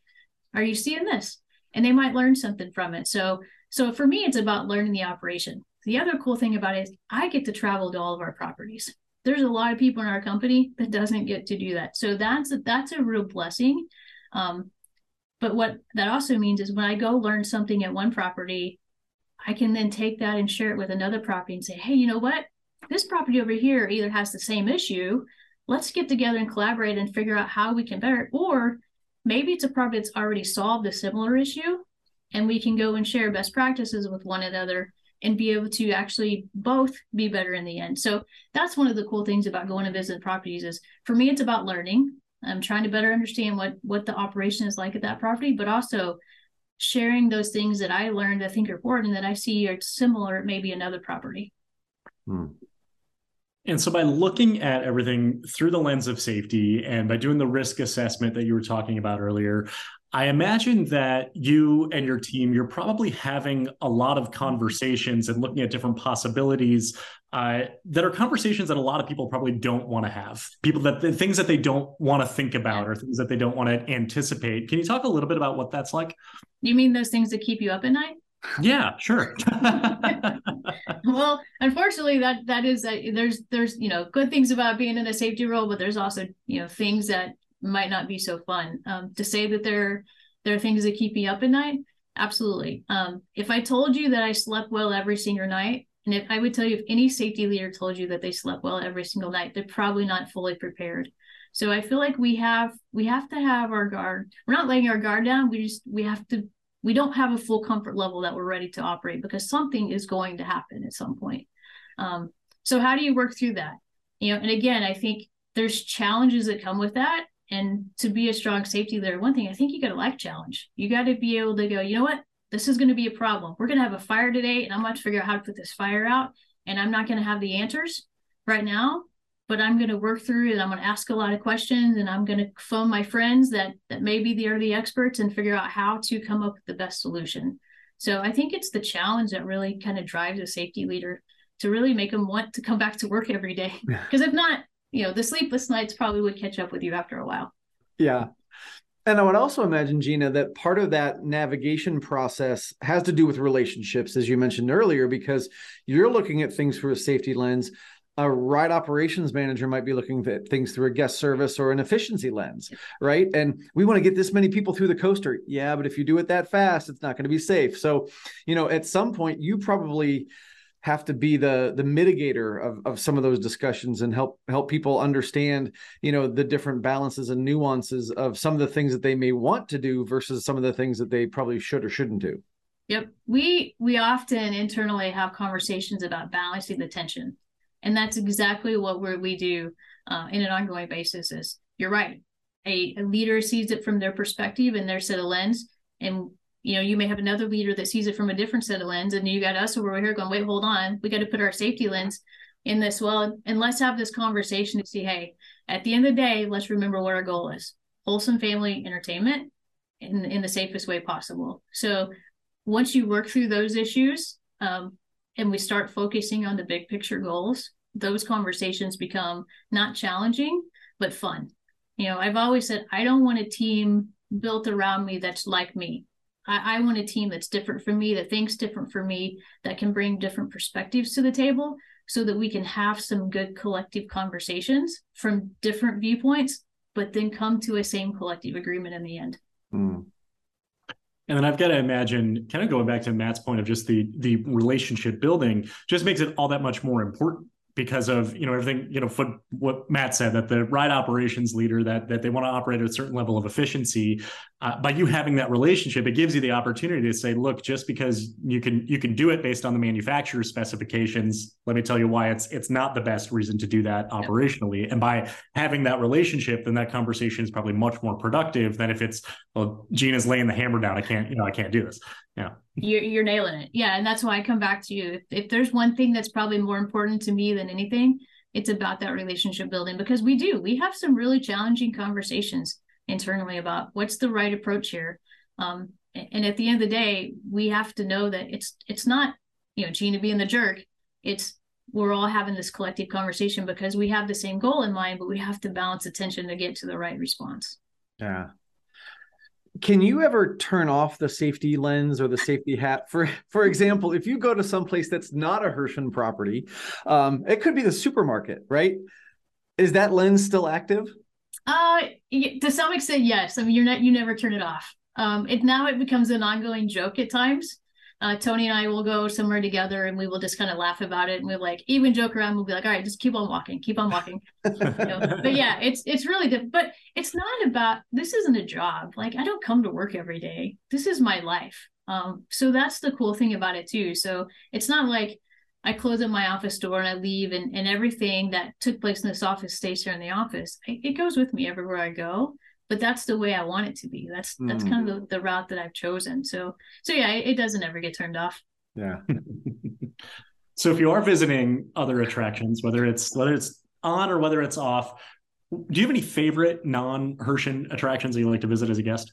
are you seeing this and they might learn something from it so so for me it's about learning the operation the other cool thing about it is i get to travel to all of our properties there's a lot of people in our company that doesn't get to do that so that's a, that's a real blessing um, but what that also means is when I go learn something at one property, I can then take that and share it with another property and say, hey, you know what? This property over here either has the same issue. Let's get together and collaborate and figure out how we can better. Or maybe it's a property that's already solved a similar issue and we can go and share best practices with one another and be able to actually both be better in the end. So that's one of the cool things about going to visit properties is for me it's about learning I'm trying to better understand what what the operation is like at that property, but also sharing those things that I learned I think are important that I see are similar maybe another property. Hmm. And so by looking at everything through the lens of safety and by doing the risk assessment that you were talking about earlier, I imagine that you and your team, you're probably having a lot of conversations and looking at different possibilities uh, that are conversations that a lot of people probably don't want to have. People that the things that they don't want to think about or things that they don't want to anticipate. Can you talk a little bit about what that's like? You mean those things that keep you up at night? Yeah, sure. well, unfortunately, that that is a, there's there's you know good things about being in a safety role, but there's also you know things that might not be so fun. Um, to say that there there are things that keep me up at night, absolutely. Um, if I told you that I slept well every single night, and if I would tell you if any safety leader told you that they slept well every single night, they're probably not fully prepared. So I feel like we have we have to have our guard. We're not letting our guard down. We just we have to we don't have a full comfort level that we're ready to operate because something is going to happen at some point. Um, so how do you work through that? You know, and again, I think there's challenges that come with that. And to be a strong safety leader, one thing I think you got to like challenge. You got to be able to go, you know what? This is going to be a problem. We're going to have a fire today, and I'm going to figure out how to put this fire out. And I'm not going to have the answers right now, but I'm going to work through it. I'm going to ask a lot of questions, and I'm going to phone my friends that that maybe they are the experts and figure out how to come up with the best solution. So I think it's the challenge that really kind of drives a safety leader to really make them want to come back to work every day. Because if not, you know the sleepless nights probably would catch up with you after a while yeah and i would also imagine gina that part of that navigation process has to do with relationships as you mentioned earlier because you're looking at things through a safety lens a ride operations manager might be looking at things through a guest service or an efficiency lens, right? And we want to get this many people through the coaster. Yeah, but if you do it that fast, it's not going to be safe. So, you know, at some point, you probably have to be the the mitigator of, of some of those discussions and help help people understand you know the different balances and nuances of some of the things that they may want to do versus some of the things that they probably should or shouldn't do yep we we often internally have conversations about balancing the tension and that's exactly what we we do uh, in an ongoing basis is you're right a, a leader sees it from their perspective and their set of lens and you know, you may have another leader that sees it from a different set of lens, and you got us over here going, wait, hold on, we got to put our safety lens in this. Well, and let's have this conversation to see, hey, at the end of the day, let's remember what our goal is: wholesome family entertainment in in the safest way possible. So once you work through those issues, um, and we start focusing on the big picture goals, those conversations become not challenging but fun. You know, I've always said I don't want a team built around me that's like me. I, I want a team that's different from me, that thinks different from me, that can bring different perspectives to the table so that we can have some good collective conversations from different viewpoints, but then come to a same collective agreement in the end. Mm. And then I've got to imagine, kind of going back to Matt's point of just the the relationship building, just makes it all that much more important because of you know everything you know what Matt said that the ride operations leader that that they want to operate at a certain level of efficiency uh, by you having that relationship, it gives you the opportunity to say, look, just because you can you can do it based on the manufacturer's specifications, let me tell you why it's it's not the best reason to do that operationally. And by having that relationship, then that conversation is probably much more productive than if it's well, Gina's laying the hammer down. I can't, you know, I can't do this. Yeah. You're you're nailing it. Yeah. And that's why I come back to you. If, if there's one thing that's probably more important to me than anything, it's about that relationship building because we do. We have some really challenging conversations internally about what's the right approach here. Um, and at the end of the day, we have to know that it's it's not you know Gina being the jerk. It's we're all having this collective conversation because we have the same goal in mind, but we have to balance attention to get to the right response. Yeah. Can you ever turn off the safety lens or the safety hat? For for example, if you go to some place that's not a Herschend property, um, it could be the supermarket, right? Is that lens still active? Uh, to some extent, yes. I mean, you're not you never turn it off. Um, it now it becomes an ongoing joke at times. Uh, Tony and I will go somewhere together and we will just kind of laugh about it and we'll like even joke around. We'll be like, all right, just keep on walking, keep on walking. you know? But yeah, it's it's really different. But it's not about this isn't a job. Like I don't come to work every day. This is my life. Um, so that's the cool thing about it too. So it's not like I close up my office door and I leave, and, and everything that took place in this office stays here in the office. It, it goes with me everywhere I go. But that's the way I want it to be. That's that's mm. kind of the, the route that I've chosen. So so yeah, it, it doesn't ever get turned off. Yeah. so if you are visiting other attractions, whether it's whether it's on or whether it's off, do you have any favorite non Herschend attractions that you like to visit as a guest?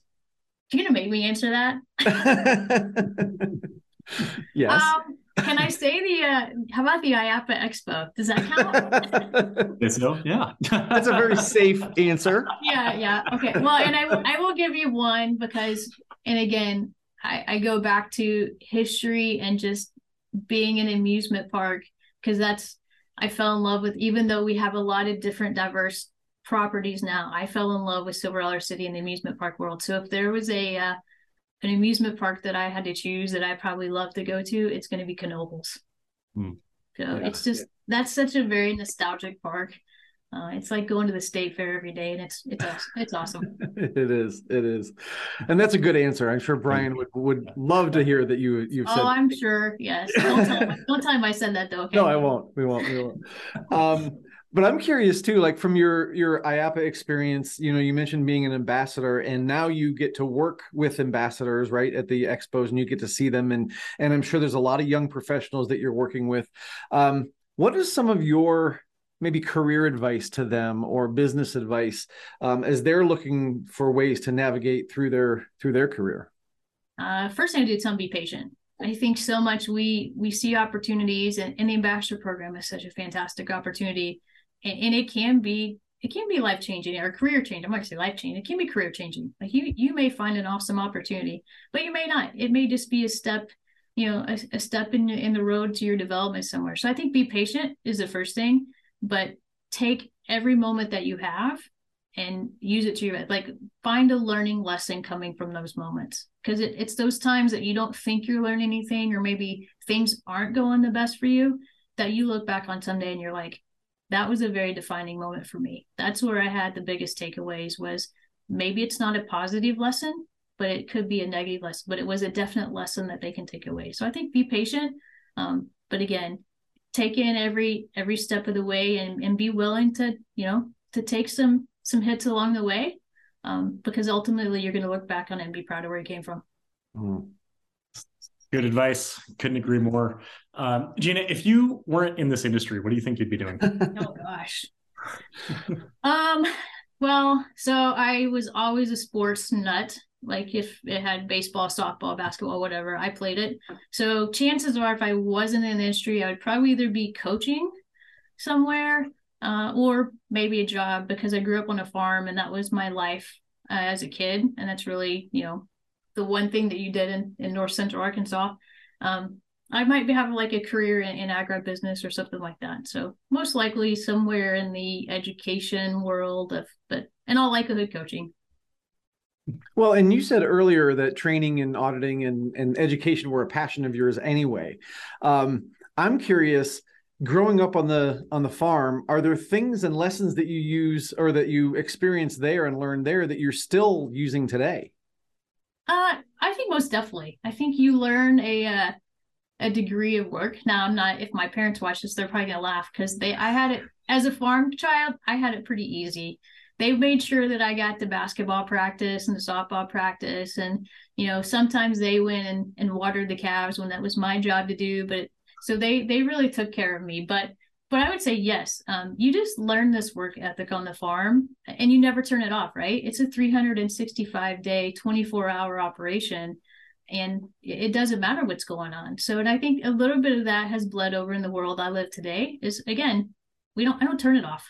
You're gonna make me answer that. yes. Um, can I say the uh, how about the IAAPA Expo? Does that count? Yes, no, yeah. That's a very safe answer. Yeah, yeah. Okay. Well, and I will I will give you one because and again, I, I go back to history and just being an amusement park because that's I fell in love with even though we have a lot of different diverse properties now, I fell in love with Silver Dollar City in the amusement park world. So if there was a uh, an amusement park that I had to choose that I probably love to go to, it's going to be Knoebels. Hmm. So yeah. it's just that's such a very nostalgic park. Uh, it's like going to the state fair every day, and it's it's awesome. it's awesome. it is, it is, and that's a good answer. I'm sure Brian would would love to hear that you you've said. Oh, I'm sure. Yes. Don't tell, him, don't tell him I said that though. Okay? No, I won't. We won't. We won't. Um, but I'm curious too, like from your your IAAPA experience, you know, you mentioned being an ambassador, and now you get to work with ambassadors, right, at the expos, and you get to see them, and and I'm sure there's a lot of young professionals that you're working with. Um, what is some of your maybe career advice to them or business advice um, as they're looking for ways to navigate through their through their career? Uh, first thing to do is be patient. I think so much we we see opportunities, and, and the ambassador program is such a fantastic opportunity and, and it can be it can be life changing or career changing. Not gonna say life changing. It can be career changing. Like you, you may find an awesome opportunity, but you may not. It may just be a step, you know, a, a step in in the road to your development somewhere. So I think be patient is the first thing, but take every moment that you have and use it to your like find a learning lesson coming from those moments because it, it's those times that you don't think you're learning anything or maybe things aren't going the best for you that you look back on someday and you're like that was a very defining moment for me. That's where I had the biggest takeaways was maybe it's not a positive lesson, but it could be a negative lesson, but it was a definite lesson that they can take away. So I think be patient. Um, but again, take in every every step of the way and, and be willing to, you know, to take some some hits along the way. Um, because ultimately you're going to look back on it and be proud of where you came from. Mm. Good advice. Couldn't agree more. Um, Gina, if you weren't in this industry, what do you think you'd be doing? oh gosh. um. Well, so I was always a sports nut. Like if it had baseball, softball, basketball, whatever, I played it. So chances are, if I wasn't in the industry, I would probably either be coaching somewhere uh, or maybe a job because I grew up on a farm and that was my life uh, as a kid. And that's really, you know, the one thing that you did in, in North Central Arkansas. Um, I might be having like a career in, in agribusiness or something like that. So most likely somewhere in the education world of, but in all likelihood, coaching. Well, and you said earlier that training and auditing and, and education were a passion of yours anyway. Um, I'm curious, growing up on the on the farm, are there things and lessons that you use or that you experience there and learn there that you're still using today? Uh, I think most definitely. I think you learn a uh, a degree of work. Now, I'm not. If my parents watch this, they're probably gonna laugh because they. I had it as a farm child. I had it pretty easy. They made sure that I got the basketball practice and the softball practice, and you know sometimes they went and, and watered the calves when that was my job to do. But so they they really took care of me. But but I would say yes. Um, you just learn this work ethic on the farm, and you never turn it off. Right? It's a 365 day, 24 hour operation, and it doesn't matter what's going on. So, and I think a little bit of that has bled over in the world I live today. Is again, we don't. I don't turn it off,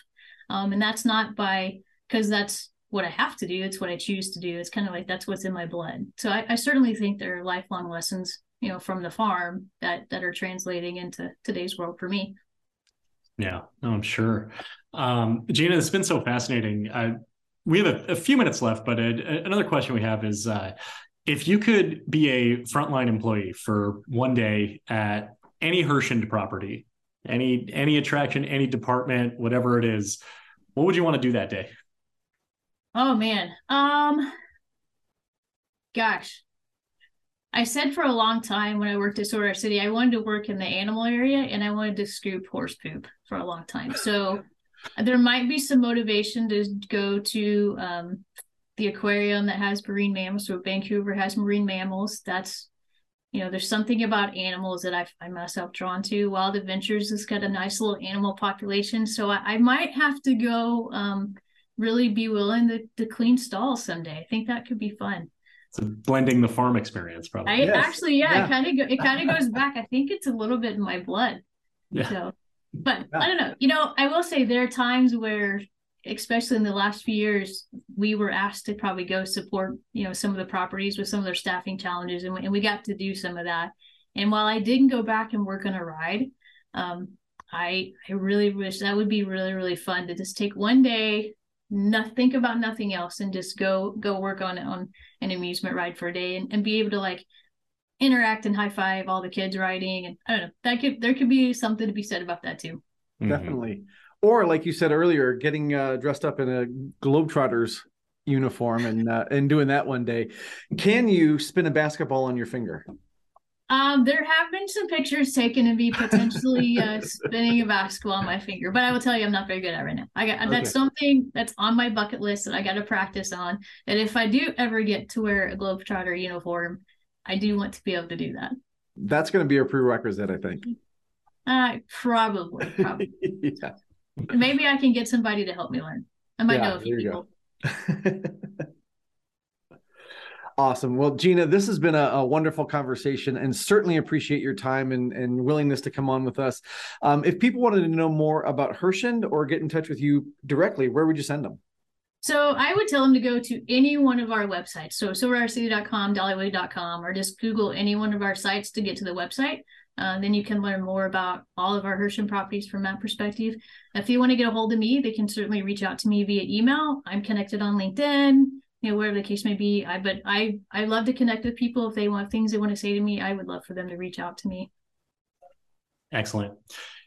um, and that's not by because that's what I have to do. It's what I choose to do. It's kind of like that's what's in my blood. So I, I certainly think there are lifelong lessons, you know, from the farm that that are translating into today's world for me. Yeah, no, I'm sure. Um, Gina, it's been so fascinating. We have a, a, few minutes left, but a, another question we have is uh, if you could be a frontline employee for one day at any Herschend property, any any attraction, any department, whatever it is, what would you want to do that day? Oh man, um, gosh, I said for a long time when I worked at Silver Dollar City, I wanted to work in the animal area and I wanted to scoop horse poop for a long time. So there might be some motivation to go to um, the aquarium that has marine mammals. So Vancouver has marine mammals. That's, you know, there's something about animals that I find myself drawn to. Wild Adventures has got a nice little animal population. So I, I might have to go um, really be willing to, to clean stalls someday. I think that could be fun blending the farm experience probably. I yes. actually, yeah, yeah. it kind of go, it kind of goes back. I think it's a little bit in my blood. Yeah. So, but yeah. I don't know. You know, I will say there are times where, especially in the last few years, we were asked to probably go support, you know, some of the properties with some of their staffing challenges, and we, and we got to do some of that. And while I didn't go back and work on a ride, um, I I really wish that would be really really fun to just take one day, not think about nothing else, and just go go work on it on an amusement ride for a day and, and be able to like interact and high five all the kids riding and I don't know that could there could be something to be said about that too. Mm-hmm. Definitely. Or like you said earlier, getting uh, dressed up in a Globetrotters uniform and uh, and doing that one day. Can you spin a basketball on your finger? Um, there have been some pictures taken of me potentially uh, spinning a basketball on my finger, but I will tell you, I'm not very good at right now. I got okay. that's something that's on my bucket list that I got to practice on. And if I do ever get to wear a Globetrotter uniform, I do want to be able to do that. That's going to be a prerequisite, I think. Uh, probably, probably. yeah. Maybe I can get somebody to help me learn. I might yeah, know a few people. Awesome. Well, Gina, this has been a, a, wonderful conversation and certainly appreciate your time and, and willingness to come on with us. Um, if people wanted to know more about Herschend or get in touch with you directly, where would you send them? So I would tell them to go to any one of our websites. So silverdollarcity.com, dollywood.com, or just Google any one of our sites to get to the website. Uh, then you can learn more about all of our Herschend properties from that perspective. If you want to get a hold of me, they can certainly reach out to me via email. I'm connected on LinkedIn you know whatever the case may be. I but i i love to connect with people. If they want things they want to say to me i would love for them to reach out to me. Excellent.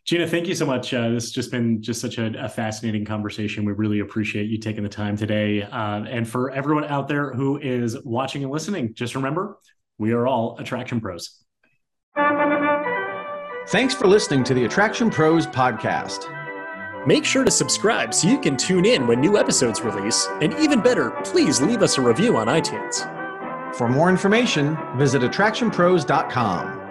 Gina thank you so much. Uh, this has just been just such a, a, fascinating conversation. We really appreciate you taking the time today. Uh, and for everyone out there who is watching and listening just remember we are all attraction pros. Thanks for listening to the attraction pros podcast Make sure to subscribe so you can tune in when new episodes release, and even better, please leave us a review on iTunes. For more information, visit attractionpros.com.